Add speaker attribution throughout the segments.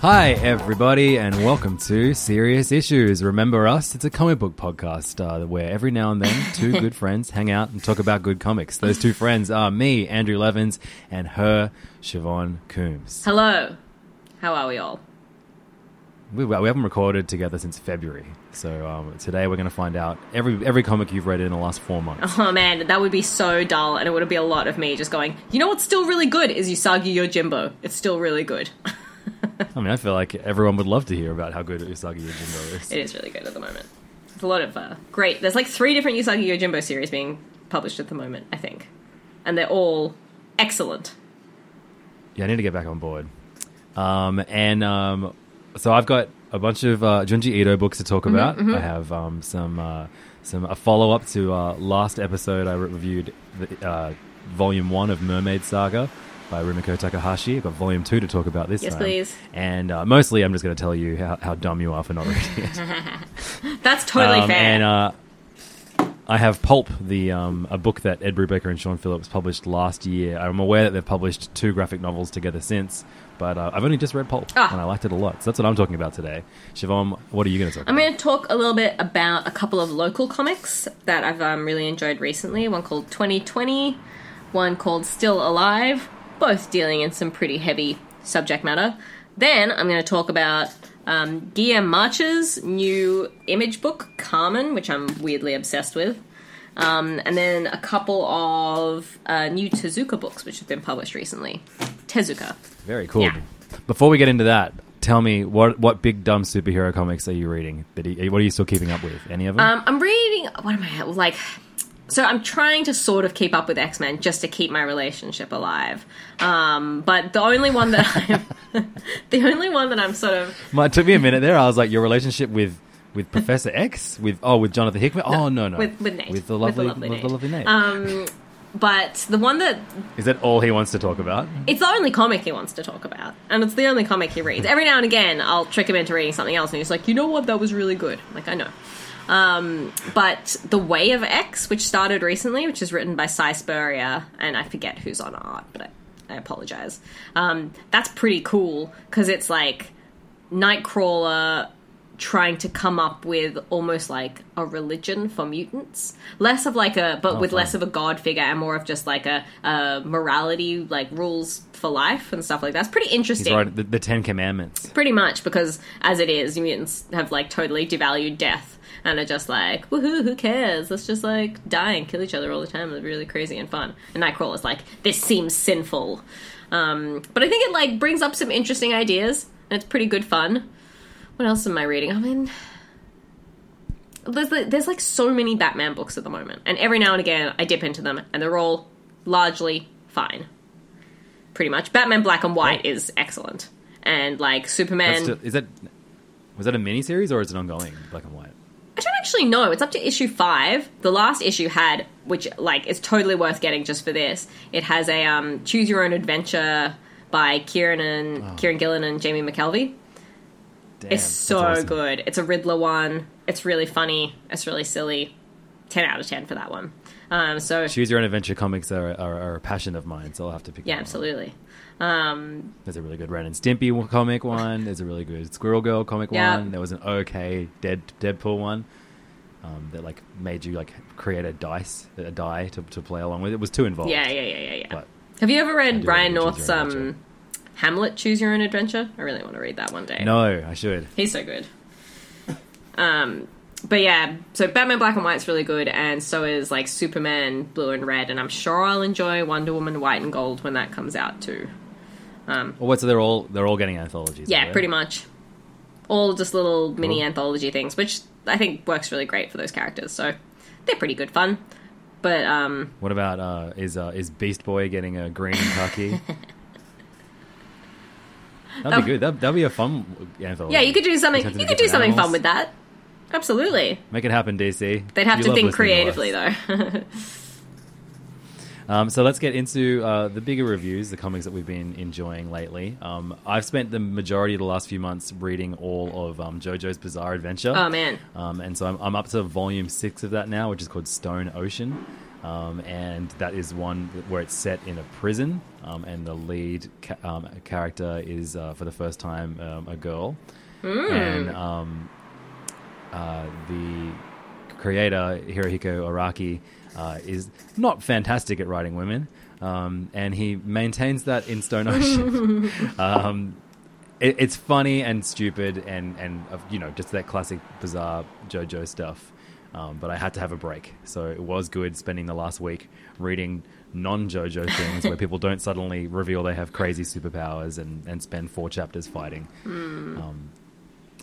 Speaker 1: Hi, everybody, and welcome to Serious Issues. Remember us? It's a comic book podcast uh, where every now and then two good friends hang out and talk about good comics. Those two friends are me, Andrew Levins, and her, Siobhan Coombs.
Speaker 2: Hello. How are we all?
Speaker 1: We, we haven't recorded together since February, so um, today we're going to find out every every comic you've read in the last four months.
Speaker 2: Oh man, that would be so dull, and it would be a lot of me just going, you know what's still really good is Usagi Yojimbo. It's still really good.
Speaker 1: I mean, I feel like everyone would love to hear about how good Usagi Yojimbo is.
Speaker 2: it is really good at the moment. It's a lot of uh, great. There's like three different Usagi Yojimbo series being published at the moment, I think, and they're all excellent.
Speaker 1: Yeah, I need to get back on board. Um, and um, so I've got a bunch of uh, Junji Ito books to talk about. I have um, some uh, some a follow up to uh, last episode. I reviewed the, uh, volume one of Mermaid Saga by Rumiko Takahashi. I've got volume two to talk about this
Speaker 2: Yes,
Speaker 1: time.
Speaker 2: please.
Speaker 1: And uh, mostly, I'm just going to tell you how, how dumb you are for not reading it.
Speaker 2: That's totally
Speaker 1: Um,
Speaker 2: fair.
Speaker 1: And uh, I have Pulp, the um, a book that Ed Brubaker and Sean Phillips published last year. I'm aware that they've published two graphic novels together since, but uh, I've only just read Pulp,
Speaker 2: Ah.
Speaker 1: and I liked it a lot. So that's what I'm talking about today. Siobhan, what are you going to talk
Speaker 2: I'm
Speaker 1: about?
Speaker 2: going to talk a little bit about a couple of local comics that I've um, really enjoyed recently. One called 2020, one called Still Alive, both dealing in some pretty heavy subject matter. Then I'm going to talk about um, Guillem March's new image book, Karmen, which I'm weirdly obsessed with. Um, and then a couple of uh, new Tezuka books, which have been published recently. Tezuka.
Speaker 1: Very cool.
Speaker 2: Yeah.
Speaker 1: Before we get into that, tell me what what big dumb superhero comics are you reading? That you- what are you still keeping up with? Any of them?
Speaker 2: Um, I'm reading. What am I like? So I'm trying to sort of keep up with X Men just to keep my relationship alive. Um, but the only one that I'm, the only one that I'm sort of
Speaker 1: Well, it took me a minute there. I was like, your relationship with with Professor X, with oh, with Jonathan Hickman. oh no, no,
Speaker 2: with with Nate
Speaker 1: with the lovely,
Speaker 2: with the lovely Nate.
Speaker 1: the lovely Nate.
Speaker 2: Um, but the one that
Speaker 1: Is that all he wants to talk about?
Speaker 2: it's the only comic he wants to talk about, and it's the only comic he reads. Every now and again, I'll trick him into reading something else, and he's like, "You know what? That was really good." I'm like, I know. Um, but The Way of X, which started recently, which is written by Si Spurrier, and I forget who's on art, but I, I apologize. Um, that's pretty cool because it's like Nightcrawler trying to come up with almost like a religion for mutants. Less of like a but with
Speaker 1: fun.
Speaker 2: less of a god figure and more of just like a, a morality like rules for life and stuff like that. It's pretty interesting.
Speaker 1: right. The, the Ten Commandments.
Speaker 2: pretty much because as it is mutants have like totally devalued death and are just like woohoo who cares? Let's just like die and kill each other all the time. It's really crazy and fun. And nightcrawler's like this seems sinful. Um, but i think it like brings up some interesting ideas. And it's pretty good fun what else am i reading i mean there's like, there's like so many batman books at the moment and every now and again i dip into them and they're all largely fine pretty much batman black and white is excellent and like superman
Speaker 1: still, is that was that a miniseries or is it ongoing? Black and white.
Speaker 2: I don't actually know. It's up to issue five. The last issue had, which like is totally worth getting just for this. It has a um, choose your own adventure by Kieron and Kieron Gillen and Jamie McKelvie.
Speaker 1: Damn,
Speaker 2: It's so
Speaker 1: awesome.
Speaker 2: good. It's a Riddler one. It's really funny. It's really silly. ten out of ten for that one. Um, so
Speaker 1: Choose your own adventure comics are, are, are a passion of mine, so I'll have to pick.
Speaker 2: yeah, absolutely. Um,
Speaker 1: There's a really good Ren and Stimpy comic one. There's a really good Squirrel Girl comic
Speaker 2: Yeah.
Speaker 1: one. There was an okay Dead Deadpool one um, that like made you like create a dice, a die to, to play along with. It was too involved.
Speaker 2: yeah, yeah, yeah, yeah, yeah.
Speaker 1: But
Speaker 2: Have you ever read
Speaker 1: do
Speaker 2: Ryan North's um. Hamlet? Choose Your Own Adventure. I really want to read that one day.
Speaker 1: no, I should.
Speaker 2: He's so good. Um, but yeah, so Batman Black and White's really good, and so is like Superman Blue and Red, and I'm sure I'll enjoy Wonder Woman White and Gold when that comes out too.
Speaker 1: Well, what? So they're all they're all getting anthologies.
Speaker 2: Yeah, pretty much. All just little mini anthology things, which I think works really great for those characters. So they're pretty good fun. But um,
Speaker 1: What about uh, is uh, is Beast Boy getting a green khaki? That'd be good. That'd, that'd be a fun anthology.
Speaker 2: yeah, you could do something. You could do something fun with that. Absolutely.
Speaker 1: Make it happen, DC.
Speaker 2: They'd have
Speaker 1: You
Speaker 2: to think
Speaker 1: listening to
Speaker 2: creatively, though.
Speaker 1: Um, so let's get into uh, the bigger reviews, the comics that we've been enjoying lately. Um, I've spent the majority of the last few months reading all of um, JoJo's Bizarre Adventure.
Speaker 2: oh man,
Speaker 1: Um, and so I'm, I'm up to volume six of that now, which is called Stone Ocean. Um, and that is one where it's set in a prison, um, and the lead ca- um, character is, uh, for the first time, um, a girl. And um, uh, the creator, Hirohiko Araki, uh, is not fantastic at writing women. Um, and he maintains that in Stone Ocean. um, it, it's funny and stupid and and uh, you know just that classic bizarre JoJo stuff. Um, but I had to have a break, so it was good spending the last week reading non JoJo things where people don't suddenly reveal they have crazy superpowers and, and spend four chapters fighting. Um,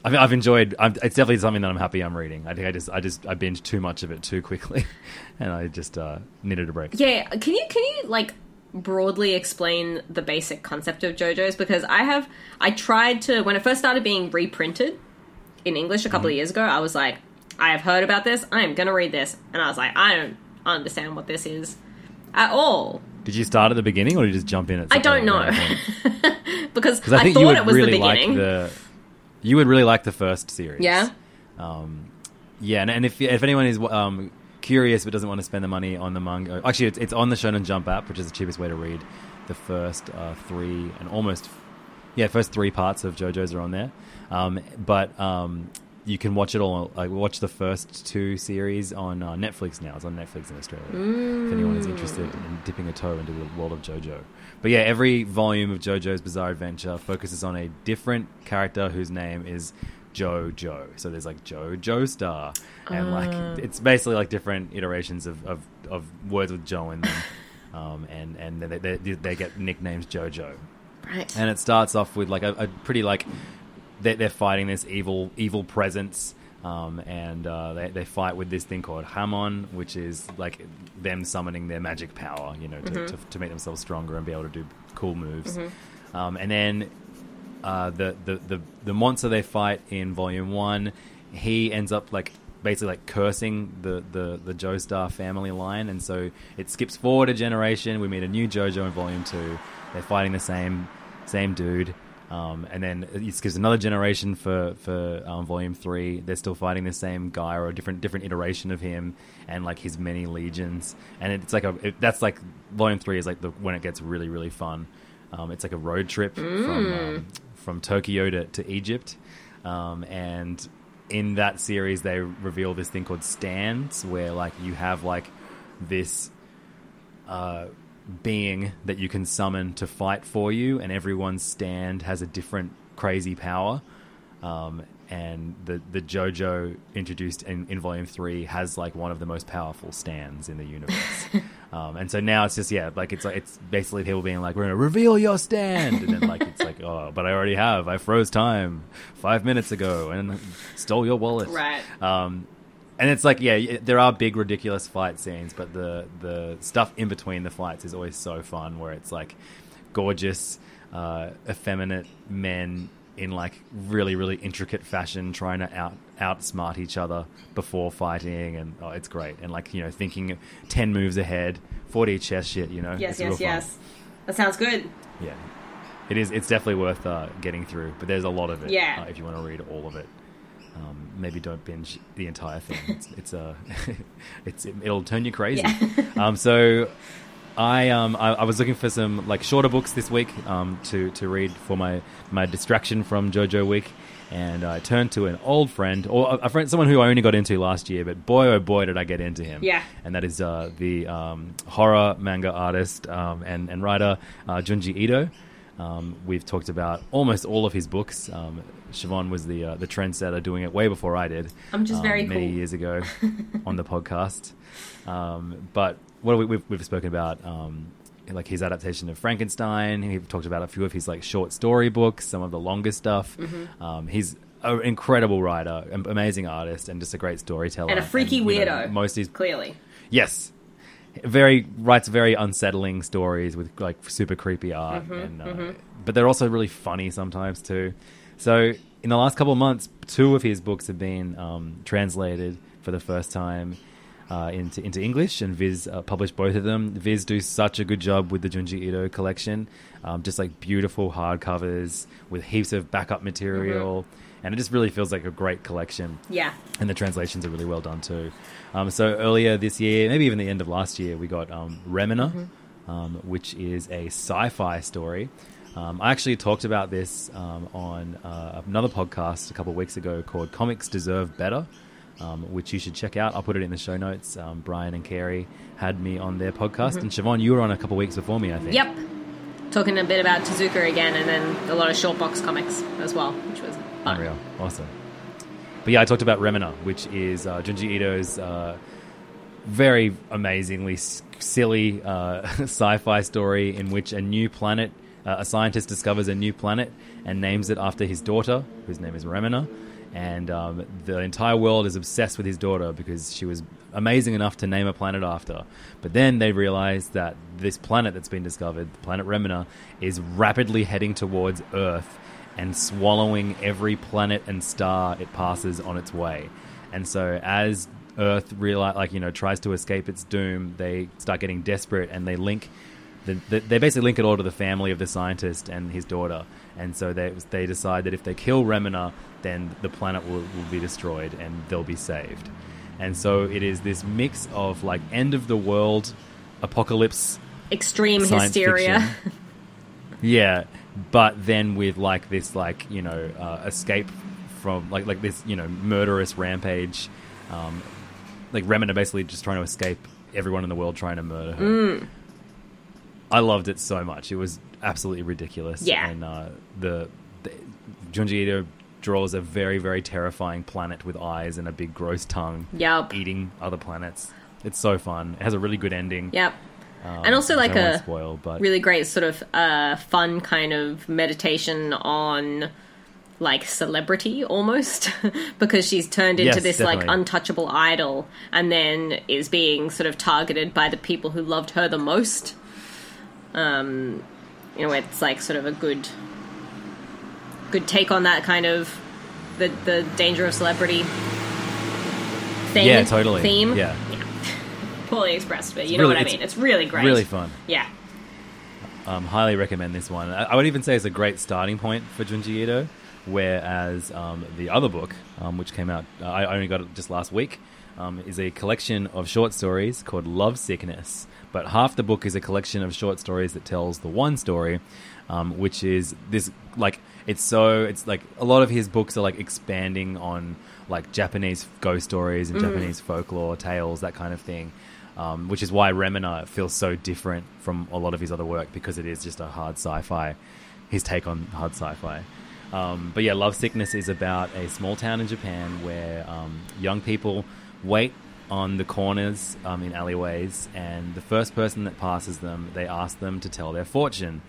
Speaker 1: I've, I've enjoyed. I'm, it's definitely something that I'm happy I'm reading. I think I just I just I binged too much of it too quickly, and I just uh, needed a break.
Speaker 2: yeah. Can you can you like broadly explain the basic concept of JoJo's? Because I have I tried to when it first started being reprinted in English a couple
Speaker 1: Mm-hmm.
Speaker 2: of years ago. I was like, I have heard about this. I am gonna read this, and I was like, I don't understand what this is at all.
Speaker 1: Did you start at the beginning or did you just jump in at?
Speaker 2: I don't know because
Speaker 1: I
Speaker 2: I, thought
Speaker 1: you would
Speaker 2: it was
Speaker 1: really
Speaker 2: the beginning.
Speaker 1: like the. You would really like the first series.
Speaker 2: yeah.
Speaker 1: Yeah, and, and if if anyone is um, curious but doesn't want to spend the money on the manga, actually, it's, it's on the Shonen Jump app, which is the cheapest way to read the first uh, three and almost yeah, first three parts of JoJo's are on there. Um, but um, you can watch it all. Like watch the first two series on uh, Netflix now. It's on Netflix in Australia. If anyone is interested in dipping a toe into the world of JoJo. But yeah, every volume of JoJo's Bizarre Adventure focuses on a different character whose name is JoJo. So there's like Joestar, and like it's basically like different iterations of, of, of words with Joe in them. Um, and and they, they, they get nicknames JoJo
Speaker 2: Right.
Speaker 1: and it starts off with like a, a pretty like they're, they're fighting this evil evil presence um, and uh, they, they fight with this thing called Hamon, which is like them summoning their magic power, you know, to, to, to make themselves stronger and be able to do cool moves. Um, and then uh, the, the, the, the monster they fight in Volume 1, he ends up like basically like cursing the, the, the Joestar family line. And so it skips forward a generation. We meet a new JoJo in Volume 2. They're fighting the same same dude. Um, and then it gives another generation for for um, volume three. They're still fighting the same guy or a different different iteration of him, and like his many legions. And it's like a it, that's like volume three is like the when it gets really really fun. Um, it's like a road trip from um, from Tokyo to, to Egypt, um, and in that series they reveal this thing called stands, where like you have like this uh, being that you can summon to fight for you, and everyone's stand has a different crazy power. Um, and the the JoJo introduced in, in Volume Three has like one of the most powerful stands in the universe. um, and so now it's just yeah, like it's like it's basically people being like, "We're gonna reveal your stand," and then like it's like, "Oh, but I already have. I froze time five minutes ago and stole your wallet."
Speaker 2: Right.
Speaker 1: Um, and it's like, yeah, there are big, ridiculous fight scenes, but the the stuff in between the fights is always so fun. Where it's like gorgeous, uh, effeminate men in like really, really intricate fashion, trying to out outsmart each other before fighting, and oh, it's great. And like you know, thinking ten moves ahead, forty chess shit. You know,
Speaker 2: Yes,
Speaker 1: It's
Speaker 2: yes, yes. That sounds good.
Speaker 1: Yeah, it is. It's definitely worth uh, getting through, but there's a lot of it.
Speaker 2: Yeah.
Speaker 1: uh, if you want to read all of it. Um, maybe don't binge the entire thing. It's, it's a, it's it'll turn you crazy. Um, so I um I, I was looking for some like shorter books this week um to to read for my my distraction from JoJo week, and I turned to an old friend or a, a friend, someone who I only got into last year, but boy oh boy did I get into him.
Speaker 2: Yeah.
Speaker 1: and that is uh, the um, horror manga artist um, and and writer uh, Junji Ito. Um, we've talked about almost all of his books. Um, Siobhan was the uh, the trendsetter, doing it way before I did.
Speaker 2: I'm just
Speaker 1: um,
Speaker 2: very
Speaker 1: many
Speaker 2: cool.
Speaker 1: years ago on the podcast. Um, but what we, we've, we've spoken about, um, like his adaptation of Frankenstein. We've talked about a few of his like short story books, some of the longer stuff.
Speaker 2: Mm-hmm.
Speaker 1: Um, he's an incredible writer, amazing artist, and just a great storyteller.
Speaker 2: And a freaky
Speaker 1: you know,
Speaker 2: weirdo.
Speaker 1: most of his
Speaker 2: Clearly.
Speaker 1: Yes. Very writes very unsettling stories with like super creepy art,
Speaker 2: Mm-hmm,
Speaker 1: and uh, but they're also really funny sometimes too. So in the last couple of months, two of his books have been um, translated for the first time uh, into into English, and Viz uh, published both of them. Viz do such a good job with the Junji Ito collection, um, just like beautiful hardcovers with heaps of backup material, and it just really feels like a great collection
Speaker 2: Yeah.
Speaker 1: and the translations are really well done too. Um, so earlier this year, maybe even the end of last year, we got um, Remina,
Speaker 2: Mm-hmm.
Speaker 1: um, which is a sci-fi story. Um, I actually talked about this um, on uh, another podcast a couple of weeks ago called "Comics Deserve Better," um, which you should check out. I'll put it in the show notes. Um, Brian and Carey had me on their podcast, and Siobhan, you were on a couple of weeks before me, I think.
Speaker 2: Mm-hmm. Yep. Talking a bit about Tezuka again, and then a lot of short box comics as well, which was fun.
Speaker 1: Unreal. Awesome. But yeah, I talked about Remina, which is uh, Junji Ito's uh, very amazingly silly uh, sci-fi story in which a new planet, uh, a scientist discovers a new planet and names it after his daughter, whose name is Remina. And um, the entire world is obsessed with his daughter because she was amazing enough to name a planet after. But then they realize that this planet that's been discovered, the planet Remina, is rapidly heading towards Earth and swallowing every planet and star it passes on its way. And so as Earth realize, like you know, tries to escape its doom, they start getting desperate and they link. The, the, they basically link it all to the family of the scientist and his daughter, and so they they decide that if they kill Remina, then the planet will, will be destroyed and they'll be saved. And so it is this mix of like end of the world, apocalypse,
Speaker 2: Extreme hysteria.
Speaker 1: Yeah, but then with like this, like you know, uh, escape from like like this, you know, murderous rampage. Um, like Remina basically just trying to escape everyone in the world trying to murder her.
Speaker 2: Mm.
Speaker 1: I loved it so much. It was absolutely ridiculous.
Speaker 2: Yeah.
Speaker 1: and uh, the, the Junji Ito draws a very very terrifying planet with eyes and a big gross tongue.
Speaker 2: Yup.
Speaker 1: eating other planets. It's so fun. It has a really good ending.
Speaker 2: Yep.
Speaker 1: Um,
Speaker 2: and also like a
Speaker 1: spoil, but
Speaker 2: really great sort of uh, fun kind of meditation on like celebrity almost because she's turned into
Speaker 1: Yes,
Speaker 2: this like untouchable idol and then is being sort of targeted by the people who loved her the most um you know it's like sort of a good good take on that kind of the the danger of celebrity thing
Speaker 1: Yeah, totally.
Speaker 2: theme
Speaker 1: Yeah.
Speaker 2: Poorly expressed but you know
Speaker 1: really-
Speaker 2: what i mean it's really great
Speaker 1: really fun.
Speaker 2: yeah
Speaker 1: um, highly recommend this one. I, I would even say it's a great starting point for Junji Ito, whereas um, the other book, um, which came out, uh, I only got it just last week, um, is a collection of short stories called Love Sickness. But half the book is a collection of short stories that tells the one story, um, which is this like it's so it's like a lot of his books are like expanding on like Japanese ghost stories and Japanese folklore tales, that kind of thing um, which is why Remina feels so different from a lot of his other work because it is just a hard sci-fi, his take on hard sci-fi. Um, but yeah, Love Sickness is about a small town in Japan where um, young people wait on the corners um, in alleyways, and the first person that passes them, they ask them to tell their fortune,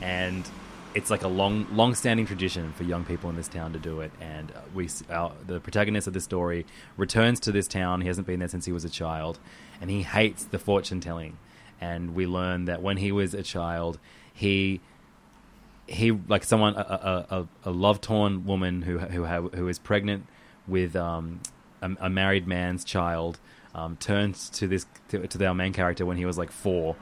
Speaker 1: and it's like a long, long-standing tradition for young people in this town to do it. And we, our, the protagonist of this story, returns to this town. He hasn't been there since he was a child, and he hates the fortune telling. And we learn that when he was a child, he he like someone a, a, a, love torn woman who who who is pregnant with um, a, a married man's child um, turns to this to, to our main character when he was like four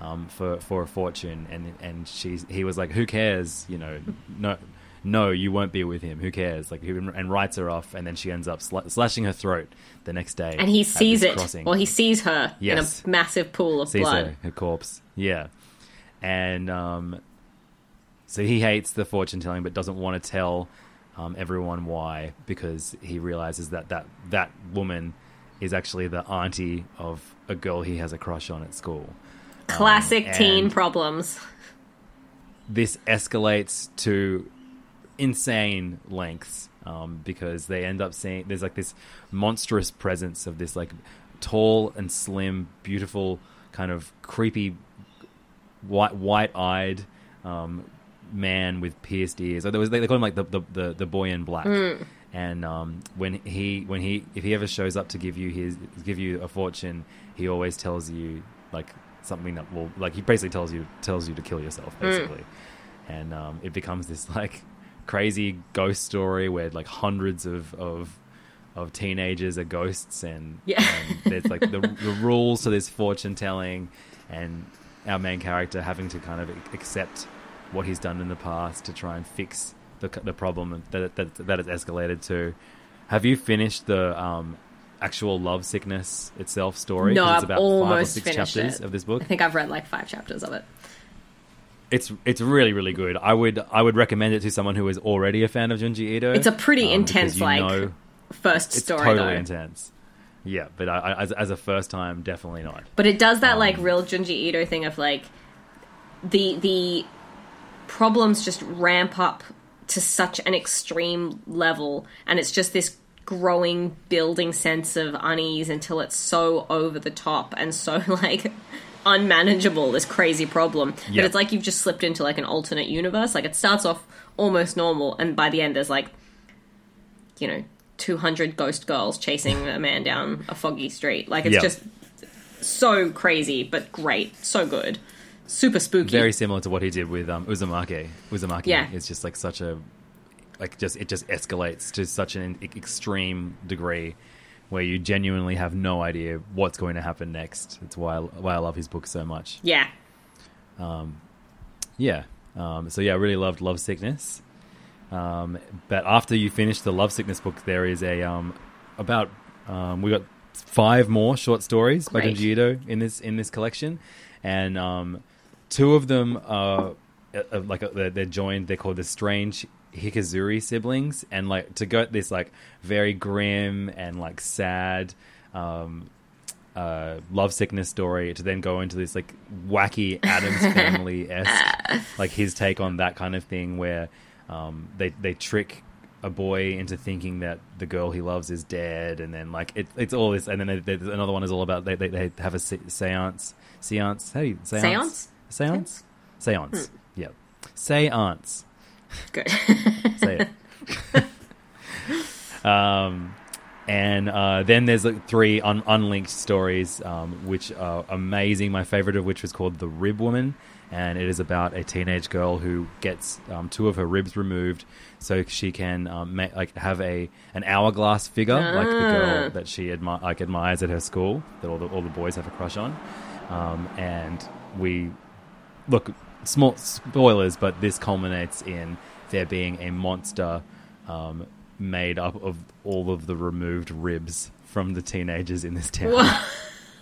Speaker 1: um, for for a fortune and and she's he was like who cares you know no no, you won't be with him. Who cares? Like, and writes her off, and then she ends up sla- slashing her throat the next day.
Speaker 2: And he sees it.
Speaker 1: crossing.
Speaker 2: Well, he sees her
Speaker 1: Yes.
Speaker 2: in a massive pool of
Speaker 1: sees
Speaker 2: blood.
Speaker 1: her, her corpse. Yeah, and um, so he hates the fortune telling, but doesn't want to tell um, everyone why because he realizes that that that woman is actually the auntie of a girl he has a crush on at school.
Speaker 2: Classic
Speaker 1: Um,
Speaker 2: teen problems.
Speaker 1: this escalates to insane lengths um, because they end up seeing there's like this monstrous presence of this like tall and slim, beautiful, kind of creepy, white white-eyed um, man with pierced ears. Or there was, they call him like the the, the, the boy in black. And um, when he when he if he ever shows up to give you his give you a fortune, he always tells you like something that will like he basically tells you tells you to kill yourself basically, and um, it becomes this like crazy ghost story where like hundreds of of of teenagers are ghosts and,
Speaker 2: Yeah.
Speaker 1: and there's like the, the rules to this fortune telling and our main character having to kind of accept what he's done in the past to try and fix the, the problem that, that, that it's escalated to. Have you finished the um, actual love sickness itself story?
Speaker 2: No,
Speaker 1: it's
Speaker 2: I've
Speaker 1: about five or
Speaker 2: almost
Speaker 1: six
Speaker 2: finished
Speaker 1: chapters
Speaker 2: it.
Speaker 1: of this book.
Speaker 2: I think I've read like five chapters of it.
Speaker 1: It's it's really really good. I would I would recommend it to someone who is already a fan of Junji Ito.
Speaker 2: It's a pretty
Speaker 1: um,
Speaker 2: intense, like,
Speaker 1: know
Speaker 2: First
Speaker 1: it's
Speaker 2: story,
Speaker 1: totally
Speaker 2: though.
Speaker 1: intense. Yeah, but I, I, as as a first time, definitely not.
Speaker 2: But it does that
Speaker 1: Um,
Speaker 2: like real Junji Ito thing of like the the problems just ramp up to such an extreme level, and it's just this growing, building sense of unease until it's so over the top and so like unmanageable. This crazy problem
Speaker 1: Yeah.
Speaker 2: that it's like you've just slipped into like an alternate universe. Like it starts off almost normal, and by the end, there's like you know. 200 ghost girls chasing a man down a foggy street. Like, it's
Speaker 1: Yeah.
Speaker 2: just so crazy, but great, so good, super spooky.
Speaker 1: Very similar to what he did with um, Uzumaki. Uzumaki
Speaker 2: Yeah.
Speaker 1: is just like such a like just it just escalates to such an extreme degree where you genuinely have no idea what's going to happen next. It's why I, why I love his book so much.
Speaker 2: yeah,
Speaker 1: Yeah. Um, so yeah, I really loved Love Sickness. Um, but after you finish the Love Sickness book, there is a um, about um, we got five more short stories by
Speaker 2: Great.
Speaker 1: Junji Ito in this in this collection, and um, two of them are uh, like uh, they're joined. They're called the Strange Hikizuri siblings, and like to go this like very grim and like sad. Um, uh, love sickness story to then go into this like wacky Addams family esque, like his take on that kind of thing, where um, they they trick a boy into thinking that the girl he loves is dead, and then like it, it's all this, and then there's another one is all about they they, they have a se- seance, seance, how do you seance,
Speaker 2: Seance?
Speaker 1: seance, seance, yeah, seance.
Speaker 2: Good.
Speaker 1: Say it. um, and uh, then there's like three un- unlinked stories, um, which are amazing. My favorite of which was called "The Rib Woman," and it is about a teenage girl who gets um, two of her ribs removed so she can um, ma- like have a an hourglass figure like the girl that she admi- like admires at her school that all the all the boys have a crush on. Um, and we look small spoilers, but this culminates in there being a monster um, made up of all of the removed ribs from the teenagers in this town.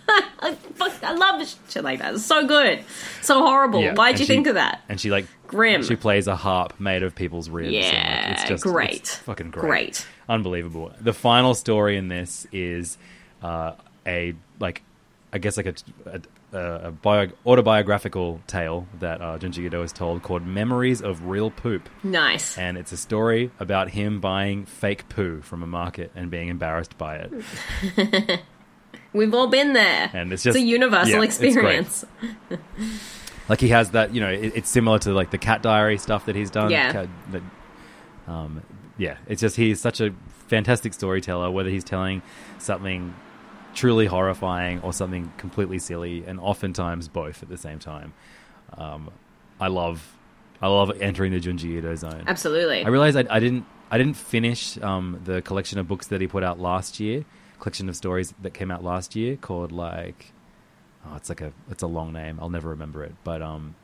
Speaker 2: I, love shit like that. It's so good, so horrible.
Speaker 1: Yeah,
Speaker 2: Why'd
Speaker 1: and
Speaker 2: you
Speaker 1: she-
Speaker 2: think of that?
Speaker 1: And she like
Speaker 2: Grim.
Speaker 1: She plays a harp made of people's ribs.
Speaker 2: Yeah,
Speaker 1: it's just
Speaker 2: great.
Speaker 1: it's fucking great.
Speaker 2: Great.
Speaker 1: unbelievable. The final story in this is uh, a like I guess like a, a, a bio, autobiographical tale that uh, Junji Ito has told called "Memories of Real Poop."
Speaker 2: Nice.
Speaker 1: and it's a story about him buying fake poo from a market and being embarrassed by it.
Speaker 2: We've all been there.
Speaker 1: And it's just-
Speaker 2: a universal
Speaker 1: yeah, it's
Speaker 2: experience.
Speaker 1: Like he has that, you know, it, it's similar to like the Cat Diary stuff that he's done.
Speaker 2: Yeah.
Speaker 1: Cat, that, um, yeah, it's just he's such a fantastic storyteller. Whether he's telling something truly horrifying or something completely silly, and oftentimes both at the same time. Um, I love, I love entering the Junji Ito zone.
Speaker 2: Absolutely.
Speaker 1: I realized I, I didn't I didn't finish um, the collection of books that he put out last year. Collection of stories that came out last year called like oh it's like a it's a long name. I'll never remember it. But um,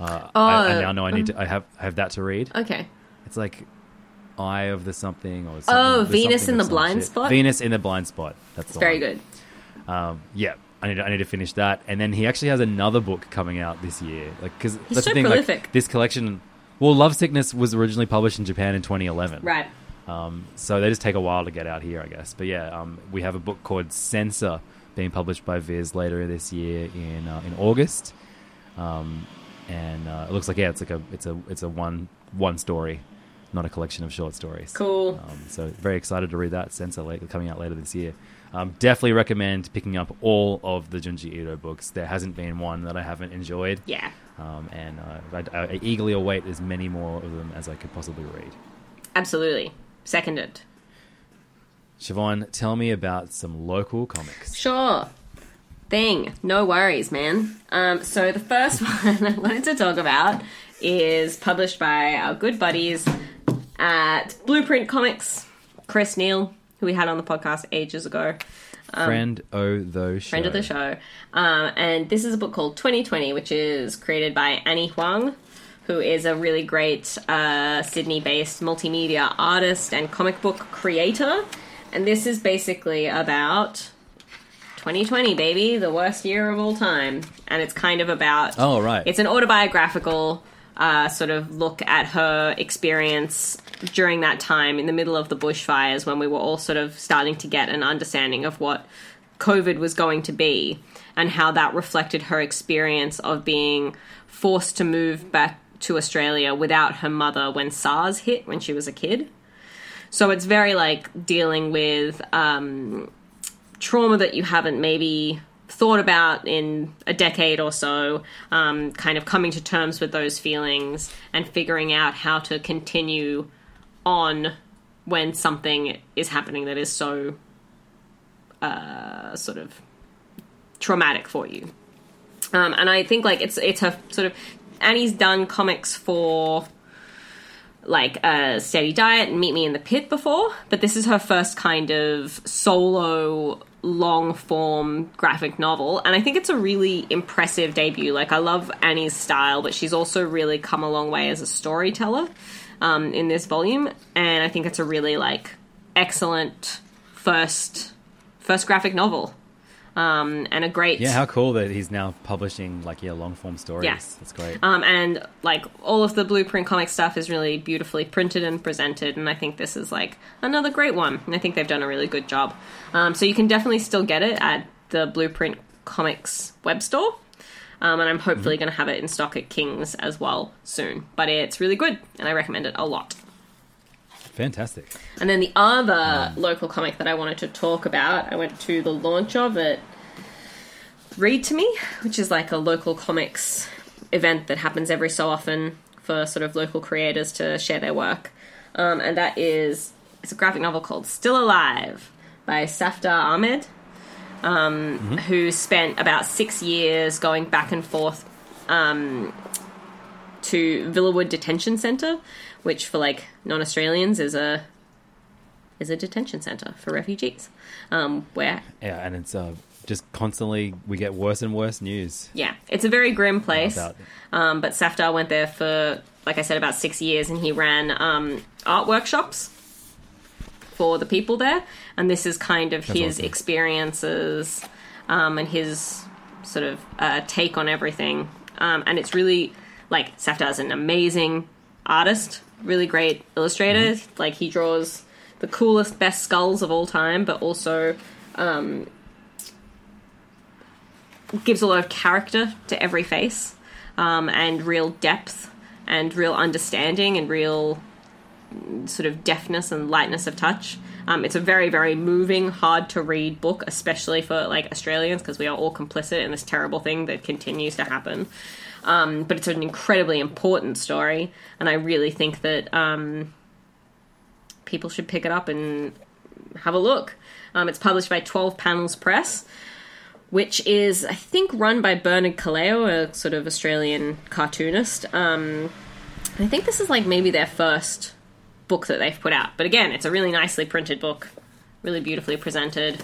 Speaker 1: uh, I, I
Speaker 2: Oh,
Speaker 1: now know I need to I have I have that to read.
Speaker 2: okay.
Speaker 1: it's like Eye of the something or something,
Speaker 2: Oh,
Speaker 1: the
Speaker 2: Venus
Speaker 1: something
Speaker 2: in the Blind
Speaker 1: shit.
Speaker 2: Spot?
Speaker 1: Venus in the blind spot. That's
Speaker 2: It's very
Speaker 1: one.
Speaker 2: good.
Speaker 1: Um, yeah, I need to, I need to finish that, and then he actually has another book coming out this year. Like because that's
Speaker 2: so
Speaker 1: the thing.
Speaker 2: prolific.
Speaker 1: Like this collection. Well, Love Sickness was originally published in Japan in 2011.
Speaker 2: Right.
Speaker 1: Um, so they just take a while to get out here, I guess. But yeah, um, we have a book called Sensor being published by Viz later this year in uh, in August. Um, and uh, it looks like yeah, it's like a it's a it's a one one story, not a collection of short stories.
Speaker 2: Cool.
Speaker 1: Um, so very excited to read that Sensor late, coming out later this year. Um, definitely recommend picking up all of the Junji Ito books. There hasn't been one that I haven't enjoyed.
Speaker 2: Yeah.
Speaker 1: Um, and uh, I, I eagerly await as many more of them as I could possibly read.
Speaker 2: Absolutely. Seconded.
Speaker 1: Siobhan, tell me about some local comics.
Speaker 2: Sure. Thing. No worries, man. Um, so the first one I wanted to talk about is published by our good buddies at Blueprint Comics, Chris Neal, who we had on the podcast ages ago.
Speaker 1: Friend o the show.
Speaker 2: Um, friend of the show. Um, and this is a book called 2020, which is created by Annie Huang, who is a really great uh, Sydney based multimedia artist and comic book creator. And this is basically about 2020, baby, the worst year of all time. And it's kind of about.
Speaker 1: Oh, right.
Speaker 2: It's an autobiographical uh, sort of look at her experience during that time in the middle of the bushfires when we were all sort of starting to get an understanding of what COVID was going to be and how that reflected her experience of being forced to move back to Australia without her mother when SARS hit when she was a kid. So it's very like dealing with um, trauma that you haven't maybe thought about in a decade or so, um, kind of coming to terms with those feelings and figuring out how to continue on when something is happening that is so uh, sort of traumatic for you. Um, and I think like it's it's her sort of Annie's done comics for like a steady diet and meet me in the pit before but this is her first kind of solo long form graphic novel. And i think it's a really impressive debut. Like i love annie's style but she's also really come a long way as a storyteller um, in this volume and i think it's a really like excellent first first graphic novel um, and a great
Speaker 1: Yeah, how cool that he's now publishing like yeah long form stories.
Speaker 2: Yeah.
Speaker 1: That's great.
Speaker 2: Um, and like all of the blueprint comic stuff is really beautifully printed and presented, and I think this is like another great one. And I think they've done a really good job. Um, so you can definitely still get it at the Blueprint Comics web store. Um, and I'm hopefully going to have it in stock at King's as well soon. But it's really good, and I recommend it a lot.
Speaker 1: Fantastic.
Speaker 2: And then the other local comic that I wanted to talk about, I went to the launch of it, Read to Me, which is like a local comics event that happens every so often for sort of local creators to share their work. Um, and that is, it's a graphic novel called Still Alive by Safdar Ahmed, um, who spent about six years going back and forth um, to Villawood Detention Centre, which for like non-Australians is a is a detention centre for refugees, um, where
Speaker 1: Yeah, and it's uh, just constantly we get worse and worse news.
Speaker 2: yeah, it's a very grim place.
Speaker 1: About-
Speaker 2: Um, but Safdar went there for, like I said, about six years, and he ran um, art workshops for the people there. And this is kind of
Speaker 1: That's
Speaker 2: his
Speaker 1: awesome.
Speaker 2: experiences um, and his sort of uh, take on everything. Um, and it's really like Safdar's an amazing artist, really great illustrator. Like he draws the coolest, best skulls of all time, but also um, gives a lot of character to every face um, and real depth and real understanding and real sort of deftness and lightness of touch. Um, it's a very, very moving, hard to read book, especially for like Australians because we are all complicit in this terrible thing that continues to happen. Um, but it's an incredibly important story, and I really think that um, people should pick it up and have a look. Um, it's published by 12 Panels Press, which is, I think, run by Bernard Caleo, a sort of Australian cartoonist. Um, I think this is like maybe their first book that they've put out. But again, it's a really nicely printed book, really beautifully presented,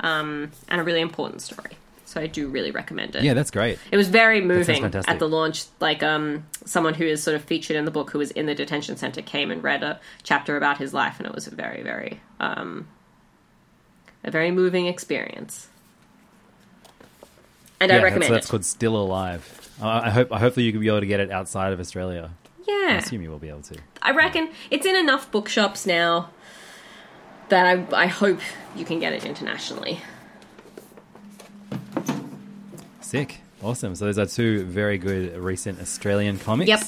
Speaker 2: um, and a really important story. So I do really recommend it.
Speaker 1: Yeah, that's great.
Speaker 2: It was very moving at the launch. Like um, someone who is sort of featured in the book, who was in the detention center, came and read a chapter about his life, and it was a very, very, um, a very moving experience. And I recommend
Speaker 1: that's, that's
Speaker 2: it.
Speaker 1: called Still Alive. I I hope. I hopefully you can be able to get it outside of Australia. I
Speaker 2: yeah,
Speaker 1: assume you will be able to.
Speaker 2: I reckon it's in enough bookshops now that I, I hope you can get it internationally.
Speaker 1: Sick. Awesome. So those are two very good recent Australian comics.
Speaker 2: Yep.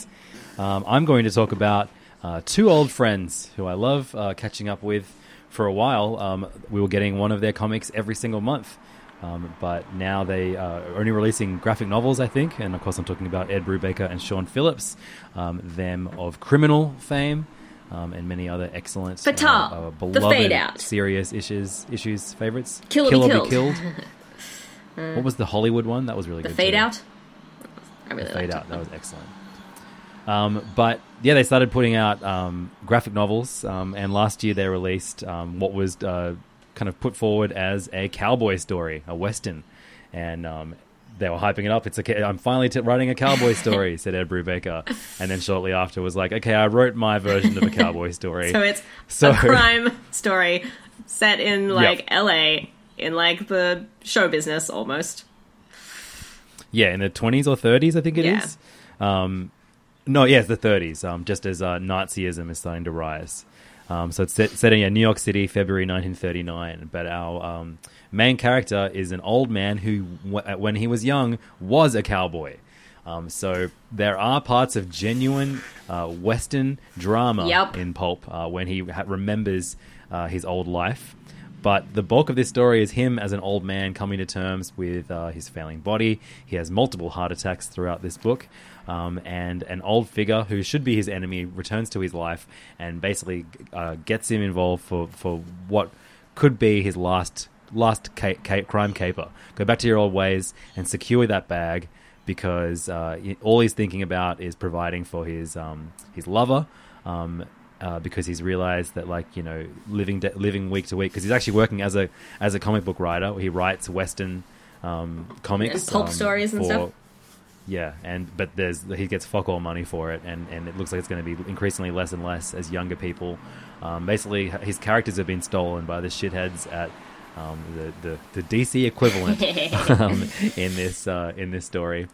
Speaker 1: Um, I'm going to talk about uh, two old friends who I love uh, catching up with for a while. Um, we were getting one of their comics every single month. Um, but now they uh, are only releasing graphic novels, I think. And of course, I'm talking about Ed Brubaker and Sean Phillips, um, them of criminal fame. Um, and many other excellent, uh,
Speaker 2: Fatal.
Speaker 1: uh,
Speaker 2: The
Speaker 1: beloved,
Speaker 2: Fade Out.
Speaker 1: serious issues, issues favorites.
Speaker 2: Kill or Be
Speaker 1: Be
Speaker 2: Killed.
Speaker 1: Killed. what was the Hollywood one? That was really
Speaker 2: The
Speaker 1: good.
Speaker 2: fade
Speaker 1: too.
Speaker 2: out. I really
Speaker 1: Fade Out.
Speaker 2: it.
Speaker 1: That was excellent. Um, but yeah, they started putting out um, graphic novels, um, and last year they released um, what was uh, kind of put forward as a cowboy story, a western, and um, they were hyping it up. It's okay. I'm finally t- writing a cowboy story," said Ed Brubaker, and then shortly after was like, "Okay, I wrote my version of a cowboy story."
Speaker 2: So it's
Speaker 1: So-
Speaker 2: a crime story set in like L.A. in like the show business almost.
Speaker 1: Yeah, in the 20s or 30s, I think it
Speaker 2: Yeah.
Speaker 1: is. Um, no, yeah, it's the 30s, um, just as uh, Nazism is starting to rise. Um, so it's set, set in yeah, New York City, February 1939. But our um, main character is an old man who, w- uh, when he was young, was a cowboy. Um, so there are parts of genuine uh, Western drama
Speaker 2: Yep.
Speaker 1: in Pulp uh, when he ha- remembers uh, his old life. But the bulk of this story is him as an old man coming to terms with uh, his failing body. He has multiple heart attacks throughout this book. Um, and an old figure who should be his enemy returns to his life and basically uh, gets him involved for, for what could be his last last ca- ca- crime caper. Go back to your old ways and secure that bag because uh, all he's thinking about is providing for his um, his lover. Um, uh, because he's realized that, like you know, living de- living week to week, because he's actually working as a as a comic book writer. He writes Western um, comics,
Speaker 2: And pulp
Speaker 1: um,
Speaker 2: stories and
Speaker 1: for-
Speaker 2: stuff?
Speaker 1: Yeah, and but there's he gets fuck all money for it, and, and it looks like it's going to be increasingly less and less as younger people. Um, basically, his characters have been stolen by the shitheads at um, the, the the DC equivalent um, in this uh, in this story,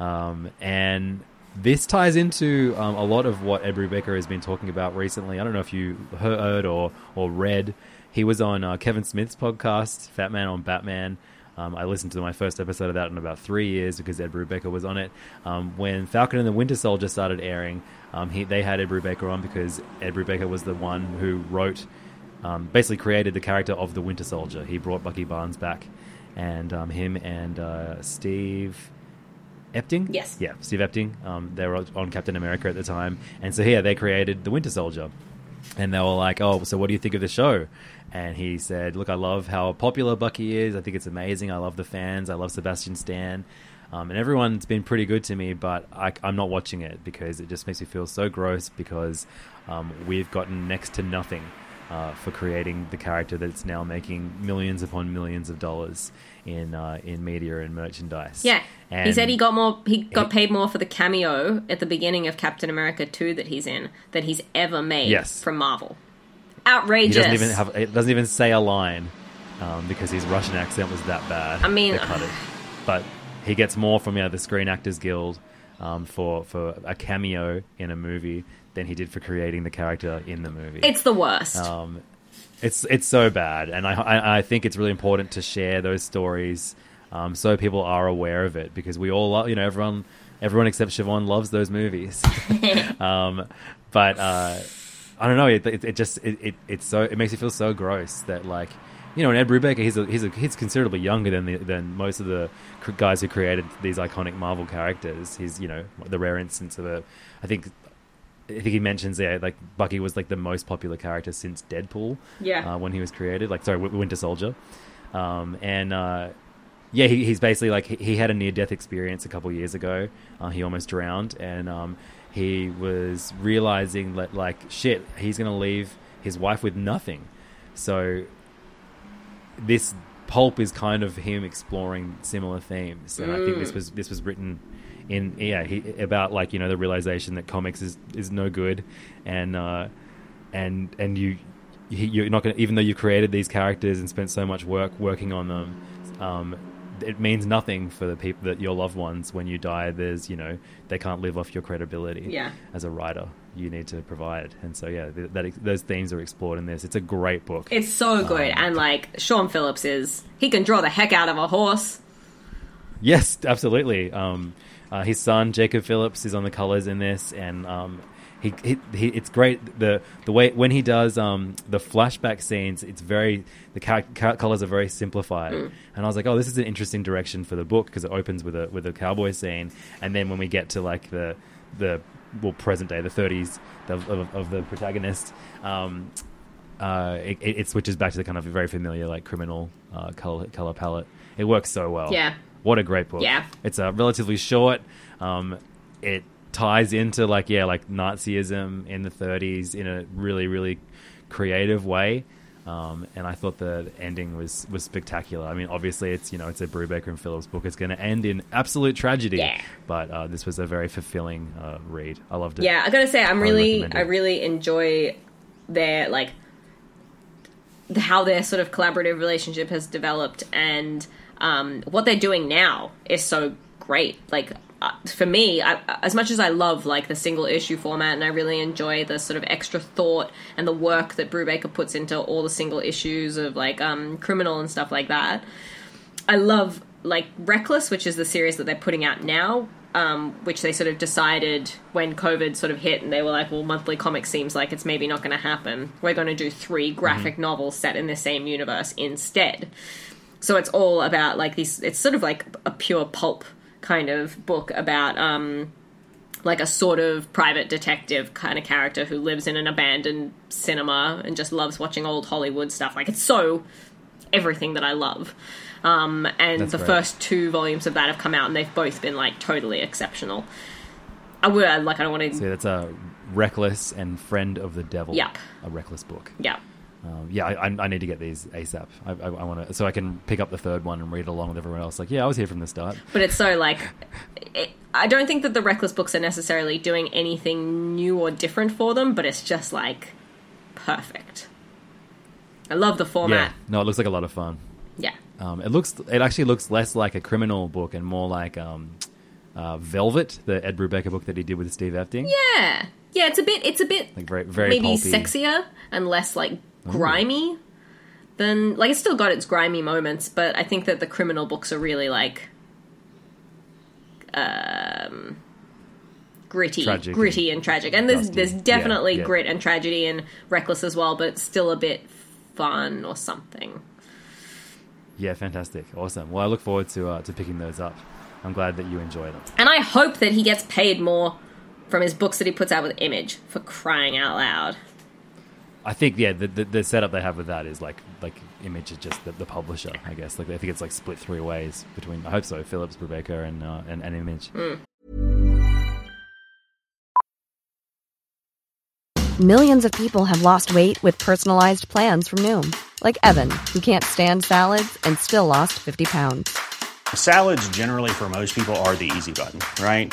Speaker 1: um, and this ties into um, a lot of what Ed Brubaker has been talking about recently. I don't know if you heard or or read. He was on uh, Kevin Smith's podcast, Fat Man on Batman. Um, I listened to my first episode of that in about three years because Ed Brubaker was on it. Um, when Falcon and the Winter Soldier started airing, um, he, they had Ed Brubaker on because Ed Brubaker was the one who wrote, um, basically created the character of the Winter Soldier. He brought Bucky Barnes back, and um, him and uh, Steve Epting.
Speaker 2: Yes.
Speaker 1: Yeah, Steve Epting. Um, they were on Captain America at the time, and so here they created the Winter Soldier, and they were like, "Oh, so what do you think of the show?" And he said, "Look, I love how popular Bucky is. I think it's amazing. I love the fans. I love Sebastian Stan." Um, and everyone's been pretty good to me, but I, I'm not watching it because it just makes me feel so gross because um, we've gotten next to nothing uh, for creating the character that's now making millions upon millions of dollars in uh, in media and merchandise.
Speaker 2: Yeah, he said he got more. He got paid more for the cameo at the beginning of Captain America two that he's in than he's ever made
Speaker 1: Yes.
Speaker 2: from Marvel. Outrageous.
Speaker 1: He doesn't even have. It doesn't even say a line um, because his Russian accent was that bad.
Speaker 2: I mean-
Speaker 1: they cut it. But he gets more from yeah, the Screen Actors Guild um, for for a cameo in a movie than he did for creating the character in the movie.
Speaker 2: It's the worst.
Speaker 1: Um, it's it's so bad, and I, I I think it's really important to share those stories um, so people are aware of it because we all love you know everyone everyone except Siobhan loves those movies. um, but uh, I don't know. It, it, it just it, it it's so it makes you feel so gross that like you know, and Ed Brubaker he's a, he's a, he's considerably younger than the, than most of the guys who created these iconic Marvel characters. He's you know the rare instance of a I think. I think he mentions yeah, like Bucky was like the most popular character since Deadpool.
Speaker 2: Yeah.
Speaker 1: Uh, when he was created, like sorry, Winter Soldier, um, and uh, yeah, he, he's basically like he, he had a near death experience a couple years ago. Uh, he almost drowned, and um, he was realizing that like shit, he's gonna leave his wife with nothing. So this pulp is kind of him exploring similar themes, and I think this was this was written in yeah he, about like you know the realization that comics is is no good, and uh, and and you you- you're not going to even though you created these characters and spent so much work working on them. Um, it means nothing for the people that your loved ones when you die. There's, you know, they can't live off your credibility
Speaker 2: Yeah.
Speaker 1: as a writer. You need to provide, and so yeah, th- that, those themes are explored in this. It's a great book.
Speaker 2: It's so good, and like Sean Phillips is, he can draw the heck out of a horse.
Speaker 1: Yes, absolutely. Um, uh, his son Jacob Phillips is on the colors in this, and um, he, he, he it's great the the way when he does um, the flashback scenes. It's very the ca- ca- colors are very simplified, and I was like, oh, this is an interesting direction for the book because it opens with a with a cowboy scene, and then when we get to like the the well present day the 30s of, of, of the protagonist. Um, uh, it, it it switches back to the kind of very familiar like criminal uh, color color palette. It works so well.
Speaker 2: Yeah.
Speaker 1: What a great book.
Speaker 2: Yeah.
Speaker 1: It's uh, relatively short. Um, it ties into like yeah like Nazism in the 30s in a really really creative way. Um, and I thought the ending was was spectacular. I mean, obviously, it's you know it's a Brubaker and Phillips book. It's going to end in absolute tragedy.
Speaker 2: Yeah.
Speaker 1: But uh, this was a very fulfilling uh, read. I loved it.
Speaker 2: Yeah, I gotta say, I'm really. I really enjoy their like how their sort of collaborative relationship has developed, and um, what they're doing now is so great. Like uh, for me, I, as much as I love like the single issue format, and I really enjoy the sort of extra thought and the work that Brubaker puts into all the single issues of like um, criminal and stuff like that. I love like Reckless, which is the series that they're putting out now, um, which they sort of decided when COVID sort of hit, and they were like, "Well, monthly comics seems like it's maybe not going to happen. We're going to do three graphic novels set in the same universe instead." So it's all about like these. It's sort of like a pure pulp kind of book about um, like a sort of private detective kind of character who lives in an abandoned cinema and just loves watching old Hollywood stuff. Like it's so everything that I love. Um, and
Speaker 1: That's
Speaker 2: the first two volumes of that have come out, and they've both been like totally exceptional. I would like. I don't want to.
Speaker 1: So that's a reckless and friend of the devil.
Speaker 2: Yep.
Speaker 1: A reckless book.
Speaker 2: Yeah.
Speaker 1: Um, yeah, I, I need to get these ASAP. I, I, I want to so I can pick up the third one and read along with everyone else. Like, yeah, I was here from the start.
Speaker 2: But it's so like. It, I don't think that the Reckless books are necessarily doing anything new or different for them, but it's just like perfect. I love the
Speaker 1: Yeah,
Speaker 2: format.
Speaker 1: no, it looks like a lot of fun.
Speaker 2: Yeah.
Speaker 1: Um, it looks it actually looks less like a criminal book and more like um, uh, Velvet, the Ed Brubaker book that he did with Steve Epting.
Speaker 2: Yeah. Yeah, it's a bit it's a bit
Speaker 1: Like very very
Speaker 2: maybe
Speaker 1: pulpy.
Speaker 2: sexier and less like grimy than like it's still got its grimy moments, but I think that the criminal books are really like um gritty
Speaker 1: Tragic
Speaker 2: gritty and tragic. And there's there's
Speaker 1: Yeah,
Speaker 2: definitely
Speaker 1: yeah.
Speaker 2: grit and tragedy and reckless as well, but still a bit fun or something.
Speaker 1: Yeah, fantastic, awesome. Well, I look forward to uh, to picking those up. I'm glad that you enjoy them.
Speaker 2: And I hope that he gets paid more from his books that he puts out with Image for crying out loud.
Speaker 1: I think yeah, the, the the setup they have with that is like like Image is just the, the publisher, I guess. Like I think it's like split three ways between. I hope so. Phillips, Brubaker, and uh, and, and Image.
Speaker 3: Millions of people have lost weight with personalized plans from Noom, like Evan, who can't stand salads and still lost 50 pounds.
Speaker 4: Salads, generally, for most people, are the easy button, right?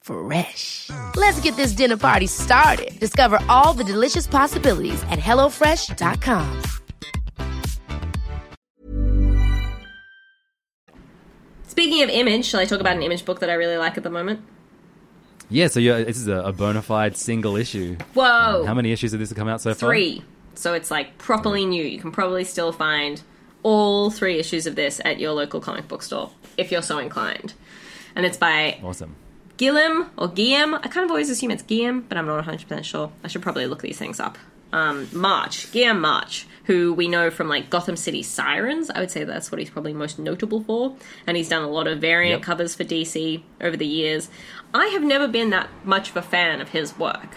Speaker 5: Fresh. Let's get this dinner party started. Discover all the delicious possibilities at hellofresh.com.
Speaker 2: Speaking of image, shall I talk about an image book that I really like at the moment?
Speaker 1: Yeah, so you're, this is a, a bona fide single issue.
Speaker 2: Whoa!
Speaker 1: Um, how many issues of this have come out so far?
Speaker 2: Three. So it's like properly new. You can probably still find all three issues of this at your local comic book store if you're so inclined. And it's by
Speaker 1: Awesome.
Speaker 2: Guillem or Guillem. I kind of always assume it's Guillem, but I'm not 100% sure. I should probably look these things up. Um, March, Guillem March, who we know from like Gotham City Sirens. I would say that's what he's probably most notable for. And he's done a lot of variant
Speaker 1: Yep.
Speaker 2: covers for DC over the years. I have never been that much of a fan of his work.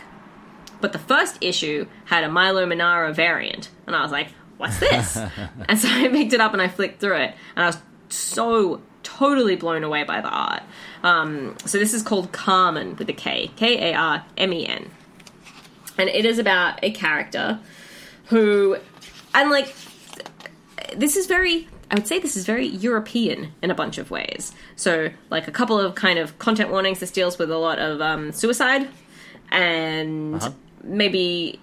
Speaker 2: But the first issue had a Milo Manara variant, and I was like, what's this? and so I picked it up and I flicked through it, and I was so totally blown away by the art. Um, so this is called Carmen with a K, K A R M E N, and it is about a character who, and like, this is very. I would say this is very European in a bunch of ways. So, like a couple of kind of content warnings. This deals with a lot of um, suicide, and
Speaker 1: Uh-huh.
Speaker 2: maybe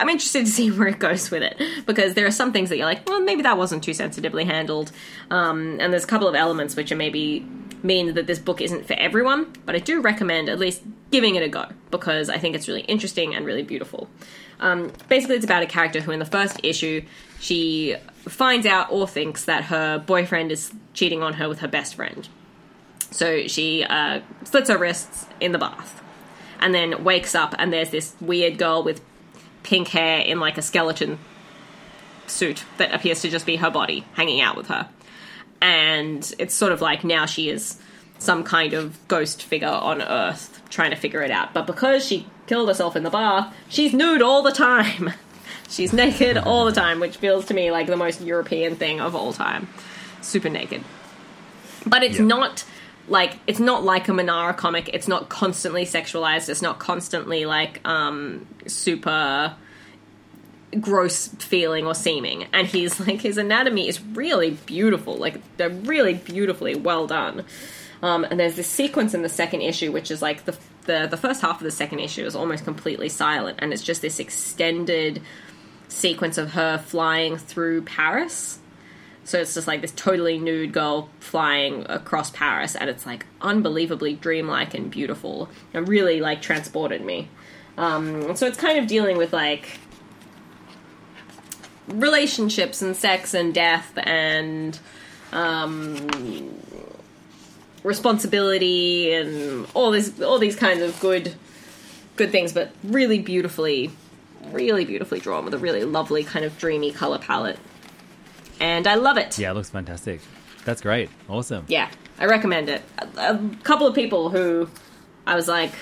Speaker 2: I'm interested to see where it goes with it because there are some things that you're like, well, maybe that wasn't too sensitively handled, um, and there's a couple of elements which are maybe mean that this book isn't for everyone. But I do recommend at least giving it a go because I think it's really interesting and really beautiful. Um, basically, it's about a character who, in the first issue, she finds out or thinks that her boyfriend is cheating on her with her best friend. So she uh, slits her wrists in the bath and then wakes up and there's this weird girl with pink hair in like a skeleton suit that appears to just be her body hanging out with her. And it's sort of like now she is some kind of ghost figure on Earth trying to figure it out. But because she killed herself in the bath, she's nude all the time. She's naked all the time, which feels to me like the most European thing of all time. Super naked. But it's
Speaker 1: Yeah.
Speaker 2: not like it's not like a Manara comic. It's not constantly sexualized. It's not constantly like um super gross feeling or seeming. And he's like his anatomy is really beautiful. Like they're really beautifully well done. Um, and there's this sequence in the second issue, which is like the, the the first half of the second issue is almost completely silent, and it's just this extended sequence of her flying through Paris. So it's just like this totally nude girl flying across Paris, and it's like unbelievably dreamlike and beautiful, and really like transported me. Um, so it's kind of dealing with like relationships and sex and death and um, responsibility and all this, all these kinds of good, good things, but really beautifully, really beautifully drawn with a really lovely kind of dreamy color palette. And I love it.
Speaker 1: Yeah, it looks fantastic. That's great. Awesome.
Speaker 2: Yeah, I recommend it. A, a couple of people who I was like,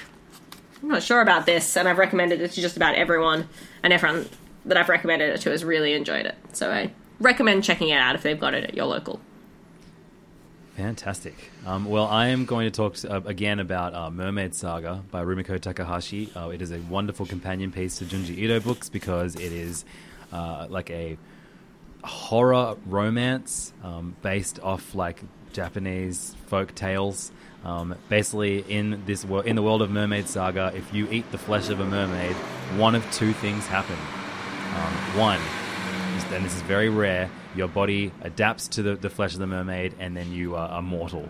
Speaker 2: I'm not sure about this, and I've recommended it to just about everyone, and everyone that I've recommended it to has really enjoyed it. So I recommend checking it out if they've got it at your local.
Speaker 1: Fantastic. Um, well, I am going to talk uh, again about uh, Mermaid Saga by Rumiko Takahashi. Uh, it is a wonderful companion piece to Junji Ito books because it is uh, like a horror romance um, based off like Japanese folk tales. Um, basically, in this wo- in the world of Mermaid Saga, if you eat the flesh of a mermaid, one of two things happen. Um, one, and this is very rare, your body adapts to the, the flesh of the mermaid, and then you are, are mortal.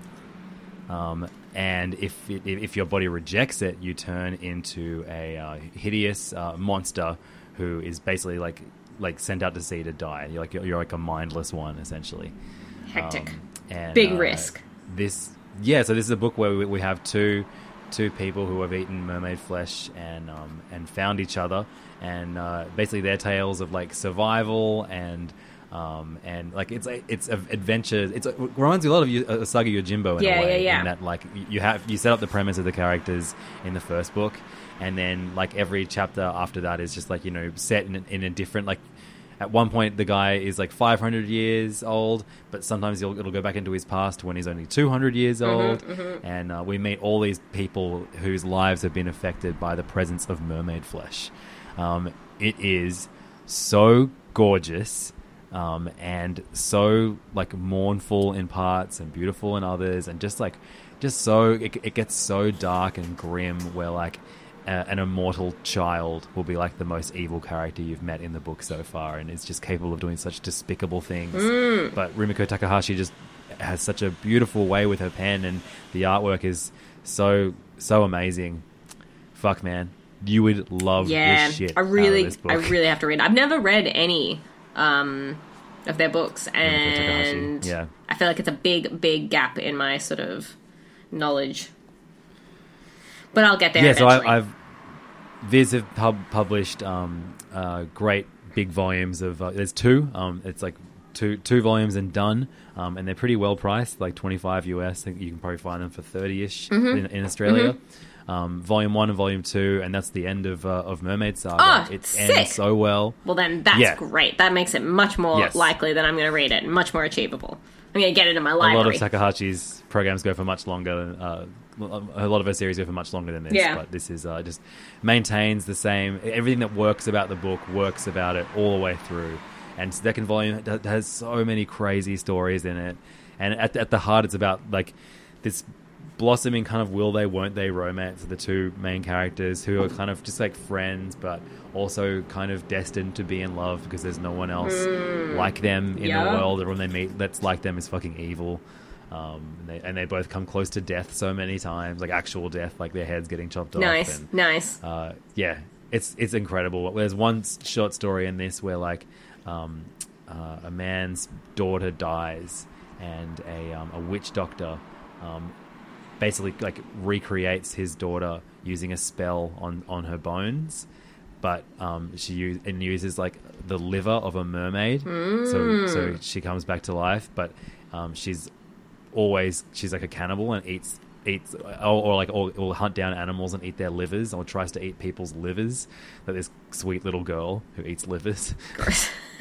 Speaker 1: Um, and if it, if your body rejects it, you turn into a uh, hideous uh, monster who is basically like like sent out to sea to die. You're like you're, you're like a mindless one essentially.
Speaker 2: Hectic.
Speaker 1: Um, and,
Speaker 2: Big
Speaker 1: uh,
Speaker 2: risk.
Speaker 1: This, yeah. So this is a book where we, we have two two people who have eaten mermaid flesh and um, and found each other, and uh, basically their tales of like survival and. Um, and like it's it's adventures. It's, it reminds me a lot of uh, Usagi Yojimbo in
Speaker 2: Yeah,
Speaker 1: a way.
Speaker 2: yeah, yeah.
Speaker 1: In that like you have you set up the premise of the characters in the first book, and then like every chapter after that is just like you know set in, a- in a different like at one point the guy is like 500 years old, but sometimes he'll, it'll go back into his past when he's only 200 years old. And uh, we meet all these people whose lives have been affected by the presence of mermaid flesh. Um, it is so gorgeous um, and so like mournful in parts and beautiful in others, and just like just so it, it gets so dark and grim where like a, an immortal child will be like the most evil character you've met in the book so far, and is just capable of doing such despicable things. But Rumiko Takahashi just has such a beautiful way with her pen, and the artwork is so so amazing. Fuck man, you would love
Speaker 2: Yeah,
Speaker 1: this shit.
Speaker 2: I really. I really have to read. I've never read any um, of their books, and
Speaker 1: yeah.
Speaker 2: I feel like it's a big, big gap in my sort of knowledge. But I'll get there.
Speaker 1: yeah, so
Speaker 2: eventually.
Speaker 1: I, I've Viz have pub- published um, uh, great big volumes of. Uh, there's two. Um, it's like two two volumes and done, um, and they're pretty well priced, like 25 US. I think you can probably find them for 30 ish
Speaker 2: Mm-hmm.
Speaker 1: in, in Australia. Um, volume one and volume two, and that's the end of uh, of Mermaid Saga.
Speaker 2: Oh,
Speaker 1: it
Speaker 2: sick.
Speaker 1: ends so well.
Speaker 2: Well, then that's
Speaker 1: Yeah.
Speaker 2: great. That makes it much more
Speaker 1: Yes.
Speaker 2: likely that I'm going to read it and much more achievable. I'm going to get it in my library.
Speaker 1: A lot of Takahashi's programs go for much longer. Uh, a lot of her series go for much longer than this.
Speaker 2: Yeah.
Speaker 1: But this is uh, just maintains the same. Everything that works about the book works about it all the way through. And second volume has so many crazy stories in it. And at, at the heart, it's about like this blossoming kind of will they won't they romance of the two main characters who are kind of just like friends but also kind of destined to be in love because there's no one else like them in the
Speaker 2: Yeah.
Speaker 1: world everyone they meet that's like them is fucking evil um, and, they, and they both come close to death so many times like actual death like their heads getting chopped off
Speaker 2: nice,
Speaker 1: and,
Speaker 2: nice.
Speaker 1: uh, yeah, it's it's incredible. There's one short story in this where like um, uh, a man's daughter dies, and a um, a witch doctor um, basically like recreates his daughter using a spell on on her bones. But um, she use, and uses like the liver of a mermaid, so so she comes back to life. But um, she's always she's like a cannibal and eats eats or, or like or, will hunt down animals and eat their livers or tries to eat people's livers. But this sweet little girl who eats livers.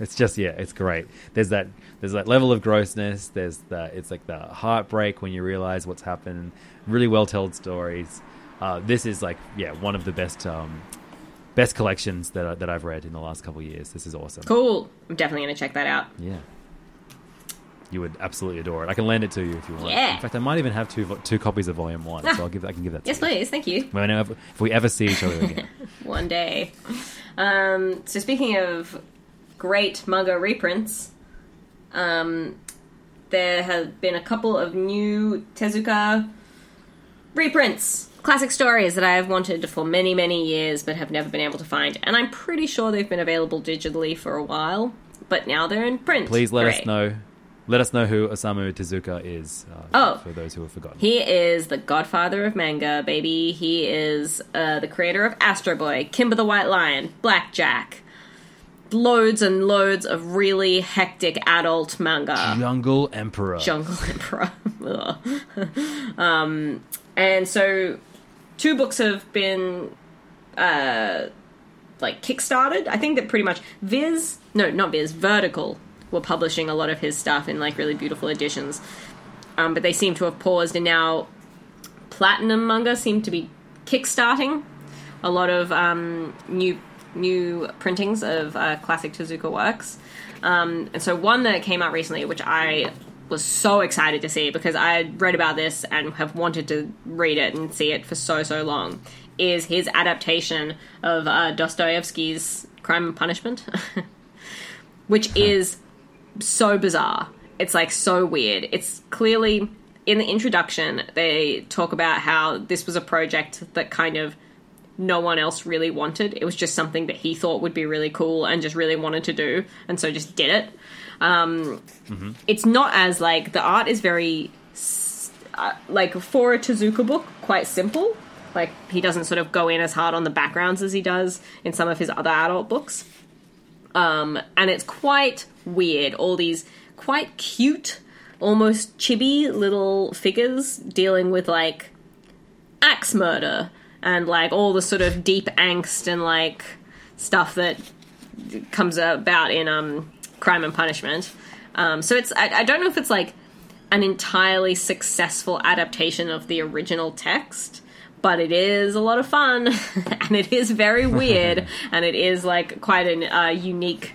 Speaker 1: it's just yeah, it's great. There's that there's that level of grossness. There's that it's like the heartbreak when you realize what's happened. Really well told stories. Uh, this is like yeah one of the best um, best collections that that I've read in the last couple of years. This is awesome.
Speaker 2: Cool. I'm definitely going to check that out.
Speaker 1: Yeah. You would absolutely adore it. I can lend it to you if you want.
Speaker 2: Yeah.
Speaker 1: In fact, I might even have two vo- two copies of Volume One, so I'll give I can give that. To
Speaker 2: Yes,
Speaker 1: you.
Speaker 2: please. Thank you.
Speaker 1: Whenever if we ever see each other again.
Speaker 2: One day. Um, so speaking of great manga reprints, um, there have been a couple of new Tezuka reprints, classic stories that I have wanted for many, many years but have never been able to find. And I'm pretty sure they've been available digitally for a while, but now they're in print.
Speaker 1: Please let us know. Let us know who Osamu Tezuka is. Uh,
Speaker 2: Oh.
Speaker 1: for those who have forgotten.
Speaker 2: He is the godfather of manga, baby. He is uh, the creator of Astro Boy, Kimba the White Lion, Blackjack. Loads and loads of really hectic adult manga.
Speaker 1: Jungle Emperor.
Speaker 2: Jungle Emperor. Um, and so, two books have been uh, like kickstarted. I think that pretty much Viz, no, not Viz, Vertical were publishing a lot of his stuff in like really beautiful editions. Um, but they seem to have paused, and now Platinum manga seem to be kickstarting a lot of um, new new printings of uh, classic Tezuka works. Um, and so one that came out recently, which I was so excited to see because I had read about this and have wanted to read it and see it for so so long, is his adaptation of uh, Dostoevsky's Crime and Punishment, which is so bizarre. It's like so weird. It's clearly in the introduction they talk about how this was a project that kind of no one else really wanted. It was just something that he thought would be really cool and just really wanted to do, and so just did it. Um, It's not as like the art is very uh, like for a Tezuka book, quite simple. Like he doesn't sort of go in as hard on the backgrounds as he does in some of his other adult books. Um, and it's quite weird. All these quite cute, almost chibi little figures dealing with like axe murder and like all the sort of deep angst and like stuff that comes about in um, Crime and Punishment. Um, so it's I, I don't know if it's like an entirely successful adaptation of the original text, but it is a lot of fun and it is very weird and it is like quite a uh, unique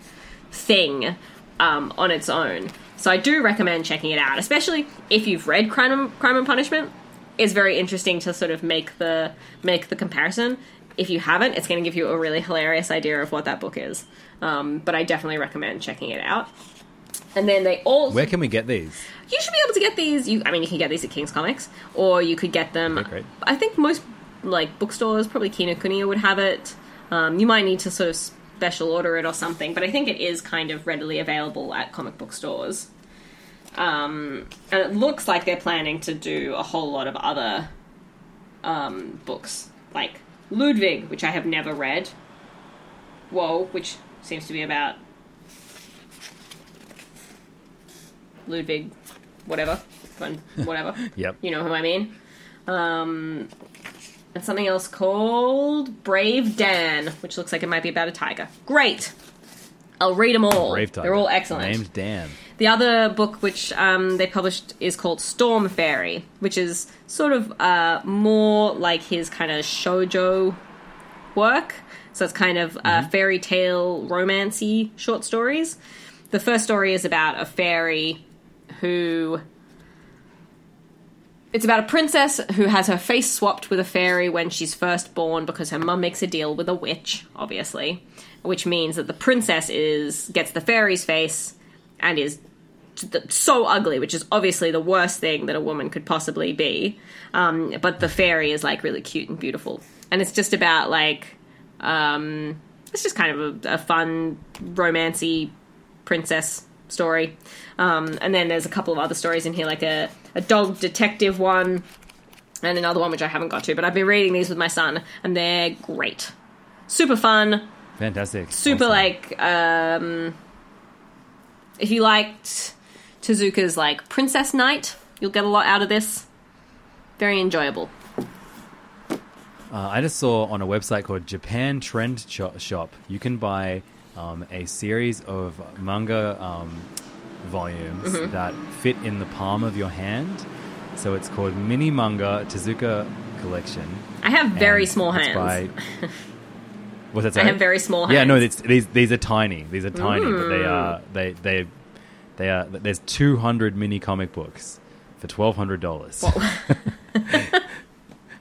Speaker 2: thing um, on its own. So I do recommend checking it out, especially if you've read Crime and, Crime and Punishment. It's very interesting to sort of make the make the comparison. If you haven't, it's going to give you a really hilarious idea of what that book is. Um, but I definitely recommend checking it out. And then they all
Speaker 1: Where can we get these?
Speaker 2: you should be able to get these. You, I mean, you can get these at King's Comics, or you could get them.
Speaker 1: Okay, great.
Speaker 2: I think most like bookstores, probably Kinokuniya would have it. Um, you might need to sort of special order it or something, but I think it is kind of readily available at comic book stores. Um, and it looks like they're planning to do a whole lot of other um, books, like Ludwig, which I have never read. Whoa, which seems to be about Ludwig, whatever, fun, whatever.
Speaker 1: Yep.
Speaker 2: You know who I mean. Um, and something else called Brave Dan, which looks like it might be about a tiger. Great. I'll read them all.
Speaker 1: Brave Tiger.
Speaker 2: They're all excellent.
Speaker 1: Named Dan.
Speaker 2: The other book which um, they published is called Storm Fairy, which is sort of uh, more like his kind of shojo work. So it's kind of uh, fairy tale romancy short stories. The first story is about a fairy who. It's about a princess who has her face swapped with a fairy when she's first born because her mum makes a deal with a witch, obviously, which means that the princess is gets the fairy's face and is so ugly, which is obviously the worst thing that a woman could possibly be. Um, but the fairy is like really cute and beautiful, and it's just about like um, it's just kind of a, a fun romancy princess story. Um, and then there's a couple of other stories in here, like a, a dog detective one, and another one which I haven't got to. But I've been reading these with my son, and they're great, super fun,
Speaker 1: Fantastic.
Speaker 2: super
Speaker 1: Awesome.
Speaker 2: like um if you liked Tezuka's like Princess Knight, you'll get a lot out of this. Very enjoyable.
Speaker 1: Uh, I just saw on a website called Japan Trend Shop, you can buy um, a series of manga um, volumes
Speaker 2: Mhm.
Speaker 1: that fit in the palm of your hand. So it's called Mini Manga Tezuka Collection.
Speaker 2: I have very small hands.
Speaker 1: by- What's that?
Speaker 2: I have very small hands.
Speaker 1: Yeah, no, these these are tiny. These are tiny, but they
Speaker 2: Mm.
Speaker 1: are they they they are. There's 200 mini comic books for twelve hundred dollars.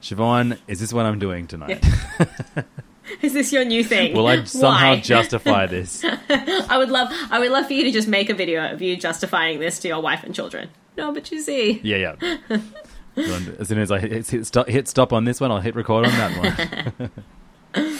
Speaker 1: Siobhan, is this what I'm doing tonight?
Speaker 2: Is this your new thing?
Speaker 1: Will I somehow
Speaker 2: Why?
Speaker 1: justify this?
Speaker 2: I would love I would love for you to just make a video of you justifying this to your wife and children. No, but you see.
Speaker 1: Yeah, yeah. As soon as I hit, hit, stop, hit stop on this one, I'll hit record on that one.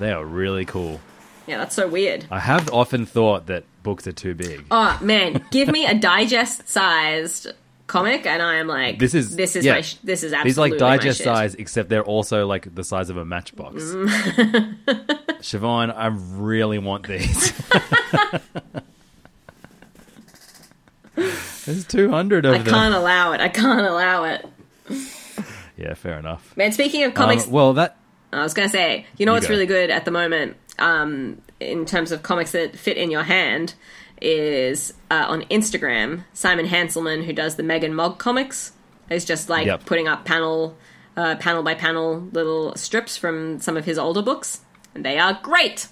Speaker 1: they are really cool.
Speaker 2: Yeah, that's so weird.
Speaker 1: I have often thought that books are too big.
Speaker 2: Oh man, give me a digest sized comic and I am like
Speaker 1: This is
Speaker 2: this is
Speaker 1: yeah.
Speaker 2: my sh- this is
Speaker 1: These
Speaker 2: absolutely
Speaker 1: like
Speaker 2: my
Speaker 1: digest size, except they're also like the size of a matchbox.
Speaker 2: Mm.
Speaker 1: Siobhan, I really want these. There's 200 of
Speaker 2: I
Speaker 1: them.
Speaker 2: I can't allow it. I can't allow it.
Speaker 1: Yeah, fair enough.
Speaker 2: Man, speaking of comics,
Speaker 1: Um, well, that
Speaker 2: I was going to say, you know
Speaker 1: You
Speaker 2: what's
Speaker 1: go.
Speaker 2: really good at the moment um, in terms of comics that fit in your hand is uh, on Instagram, Simon Hanselmann, who does the Megg and Mogg comics, is just like
Speaker 1: Yep.
Speaker 2: putting up panel, uh, panel by panel little strips from some of his older books, and they are great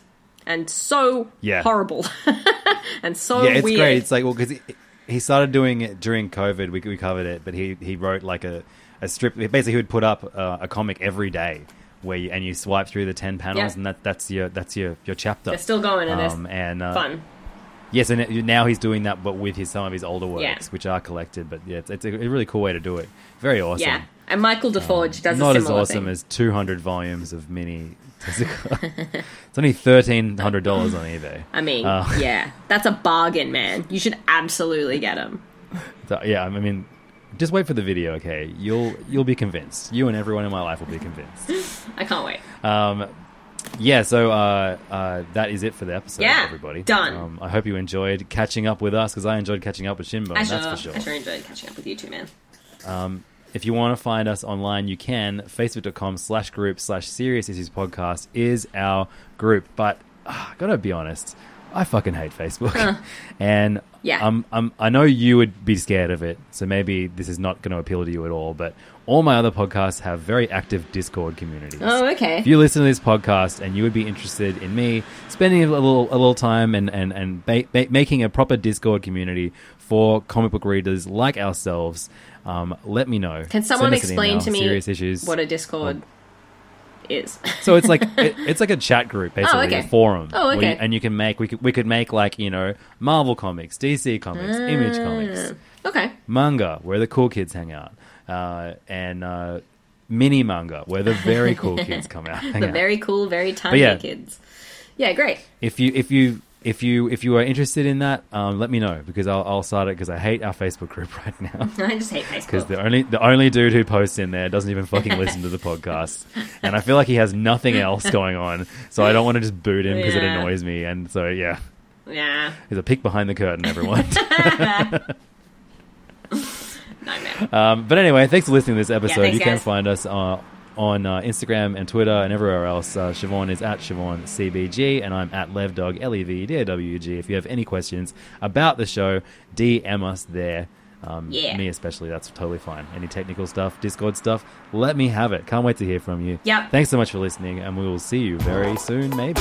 Speaker 2: and so
Speaker 1: Yeah.
Speaker 2: horrible and so
Speaker 1: yeah, it's
Speaker 2: weird.
Speaker 1: great. It's like well, because he, he started doing it during COVID. We we covered it, but he he wrote like a a strip. Basically, he would put up uh, a comic every day. Where you, and you swipe through the ten panels,
Speaker 2: Yeah.
Speaker 1: and that, that's your that's your, your chapter.
Speaker 2: They're still going and
Speaker 1: Um, and uh,
Speaker 2: fun.
Speaker 1: Yes, and now he's doing that, but with his some of his older works,
Speaker 2: Yeah.
Speaker 1: which are collected. But yeah, it's, it's a, really cool way to do it. Very awesome.
Speaker 2: Yeah, and Michael DeForge does
Speaker 1: Not as awesome
Speaker 2: thing.
Speaker 1: as 200 volumes of mini. it's only thirteen hundred dollars on eBay.
Speaker 2: I mean,
Speaker 1: Uh,
Speaker 2: yeah, that's a bargain, man. You should absolutely get them.
Speaker 1: so, yeah, I mean, just wait for the video, okay? You'll you'll be convinced. You and everyone in my life will be convinced.
Speaker 2: I can't wait.
Speaker 1: Um, yeah, so uh, uh, that is it for the episode,
Speaker 2: Yeah,
Speaker 1: everybody.
Speaker 2: done.
Speaker 1: Um, I hope you enjoyed catching up with us because I enjoyed catching up with Shinbo.
Speaker 2: I
Speaker 1: that's
Speaker 2: sure,
Speaker 1: for sure.
Speaker 2: I sure enjoyed catching up with you too, man.
Speaker 1: Um, if you want to find us online, you can. Facebook.com slash group slash serious issues podcast is our group. But uh, gotta be honest, I fucking hate Facebook. and
Speaker 2: Yeah.
Speaker 1: um, um, I know you would be scared of it, so maybe this is not going to appeal to you at all. But all my other podcasts have very active Discord communities.
Speaker 2: Oh, okay.
Speaker 1: If you listen to this podcast and you would be interested in me spending a little a little time and and and ba- ba- making a proper Discord community for comic book readers like ourselves, um, let me know.
Speaker 2: Can someone
Speaker 1: Send us an
Speaker 2: explain
Speaker 1: email,
Speaker 2: to me
Speaker 1: serious issues?
Speaker 2: what a Discord is?
Speaker 1: So it's like it, it's like a chat group basically,
Speaker 2: okay.
Speaker 1: a forum.
Speaker 2: Oh, okay.
Speaker 1: you- and you can make we could we could make like you know Marvel comics, DC comics, Image comics,
Speaker 2: okay.
Speaker 1: manga where the cool kids hang out, uh, and uh, mini manga where the very cool kids come out.
Speaker 2: the
Speaker 1: out.
Speaker 2: very cool, very tiny
Speaker 1: yeah.
Speaker 2: kids. Yeah, great.
Speaker 1: if you if you if you if you are interested in that, um, let me know because I'll, I'll start it because I hate our Facebook group right now.
Speaker 2: I just hate Facebook Because
Speaker 1: the only the only dude who posts in there doesn't even fucking listen to the podcast, and I feel like he has nothing else going on. So I don't want to just boot him because it annoys me. And so yeah,
Speaker 2: Yeah.
Speaker 1: there's a peek behind the curtain, everyone.
Speaker 2: Nightmare.
Speaker 1: um, but anyway, thanks for listening to this episode.
Speaker 2: thanks,
Speaker 1: you can find us uh, on uh, Instagram and Twitter and everywhere else. Uh, Siobhan is at Siobhan CBG, and I'm at LevDawg L E V D A W G. If you have any questions about the show, DM us there. Um,
Speaker 2: Yeah.
Speaker 1: Me especially, that's totally fine. Any technical stuff, Discord stuff, let me have it. Can't wait to hear from you.
Speaker 2: Yep.
Speaker 1: Thanks so much for listening, and we will see you very soon, maybe.